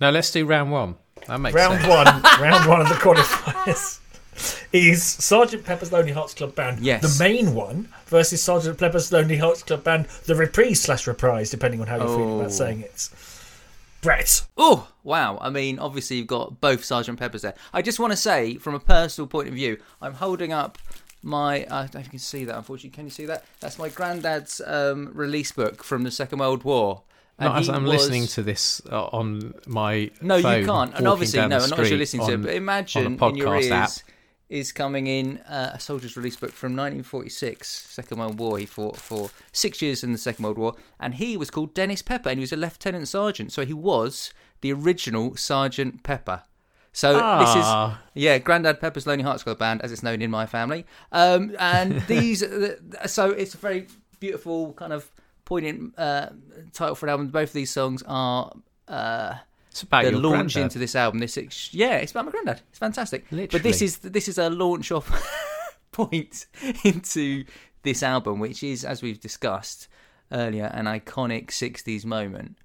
No, let's do round one. That makes round sense. one, round one of the qualifiers is Sergeant Pepper's Lonely Hearts Club Band, Yes. the main one, versus Sergeant Pepper's Lonely Hearts Club Band, the reprise slash reprise, depending on how you feel Oh. about saying it. Brett, Oh, wow. I mean, obviously, you've got both Sergeant Peppers there. I just want to say, from a personal point of view, I'm holding up my. I don't know if you can see that, unfortunately. Can you see that? That's my granddad's um, release book from the Second World War. And as I'm was- listening to this uh, on my No, phone, you can't. And obviously, no, not as you're listening to it. But imagine on in your ears app. is coming in uh, a soldier's release book from 1946, Second World War. He fought for six years in the Second World War, and he was called Dennis Pepper, and he was a lieutenant sergeant. So he was the original Sergeant Pepper. So Ah. this is yeah, Grandad Pepper's Lonely Hearts Club Band, as it's known in my family. Um, and these, so it's a very beautiful kind of poignant uh, title for an album. Both of these songs are. Uh, It's about the your launch granddad. into this album. This ex- yeah, it's about my granddad. It's fantastic. But this is this is a launch off point into this album, which is, as we've discussed earlier, an iconic '60s moment.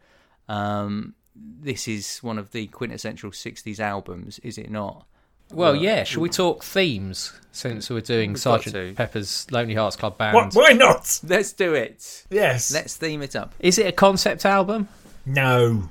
Um, this is one of the quintessential '60s albums, is it not? Well, yeah. Shall we talk themes since we're doing We've got Sergeant. Pepper's Lonely Hearts Club Band? why, why not? Let's do it. Yes. Let's theme it up. Is it a concept album? no.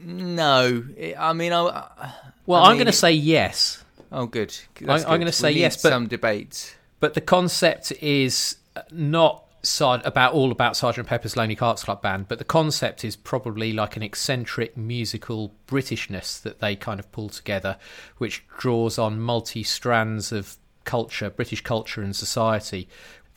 No, it, I mean, I, Well, I I'm mean- going to say yes, oh, good. I- That's I'm good. gonna say We need yes, but- some debate. but the concept is not Sar- about all about Sergeant Pepper's Lonely Hearts Club Band, but the concept is probably like an eccentric musical Britishness that they kind of pull together, which draws on multi strands of culture, British culture and society.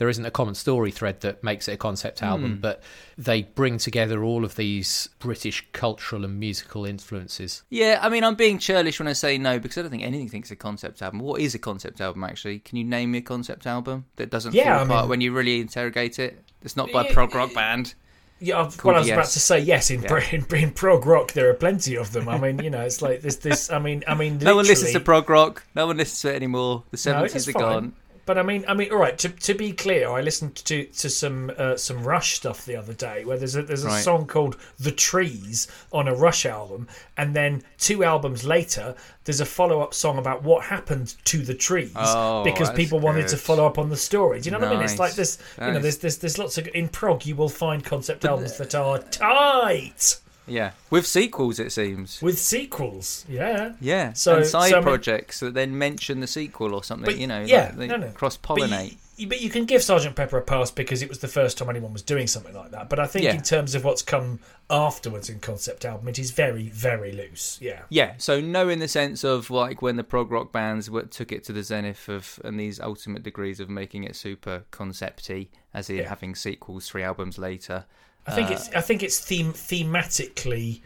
There isn't a common story thread that makes it a concept hmm. album, but they bring together all of these British cultural and musical influences. Yeah, I mean, I'm being churlish when I say no because I don't think anything thinks a concept album. What is a concept album, actually? Can you name me a concept album that doesn't Yeah, fall I apart mean- when you really interrogate it? It's not by a prog rock band. Yeah, I've- well, I was about to say yes. In, Yeah. Br- in, in prog rock, there are plenty of them. I mean, you know, it's like this. This. I mean, I mean, No one listens to prog rock. No one listens to it anymore. The 70s it's are fine. gone. But I mean, I mean, all right. To, to be clear, I listened to to some uh, some Rush stuff the other day, where there's a there's a Right. song called "The Trees" on a Rush album, and then two albums later, there's a follow up song about what happened to the trees Oh, because people wanted to follow up on the story. Do you know what I mean? It's like this. You know, there's there's there's lots of in prog. You will find concept albums that are tight Yeah. With sequels, it seems. with sequels. Yeah. Yeah. So- and side so, I mean- projects that then mention the sequel or something, But, you know, yeah, like they no, no. cross you- pollinate. you- But you can give Sergeant Pepper a pass because it was the first time anyone was doing something like that. But I think Yeah. in terms of what's come afterwards in concept album, it is very, very loose. Yeah. Yeah, so no in the sense of like when the prog rock bands were, took it to the zenith of and these ultimate degrees of making it super concepty, as in Yeah. having sequels three albums later. I think Uh, it's I think it's theme thematically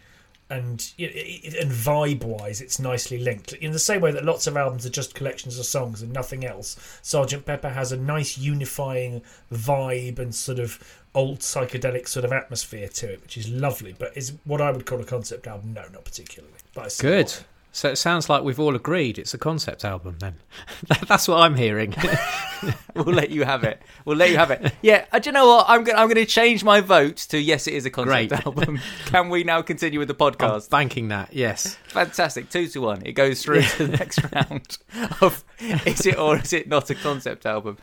and you know, and vibe wise it's nicely linked. In the same way that lots of albums are just collections of songs and nothing else sergeant pepper has a nice unifying vibe and sort of old psychedelic sort of atmosphere to it which is lovely but is what i would call a concept album. No not particularly but Good. So it sounds like we've all agreed it's a concept album then. That's what I'm hearing. We'll let you have it. We'll let you have it. Yeah, uh, do you know what? I'm going. I'm going to change my vote to yes. It is a concept Great. album. Can we now continue with the I'm podcast? banking that, yes. Fantastic. Two to one. It goes through to the next round of is it or is it not a concept album?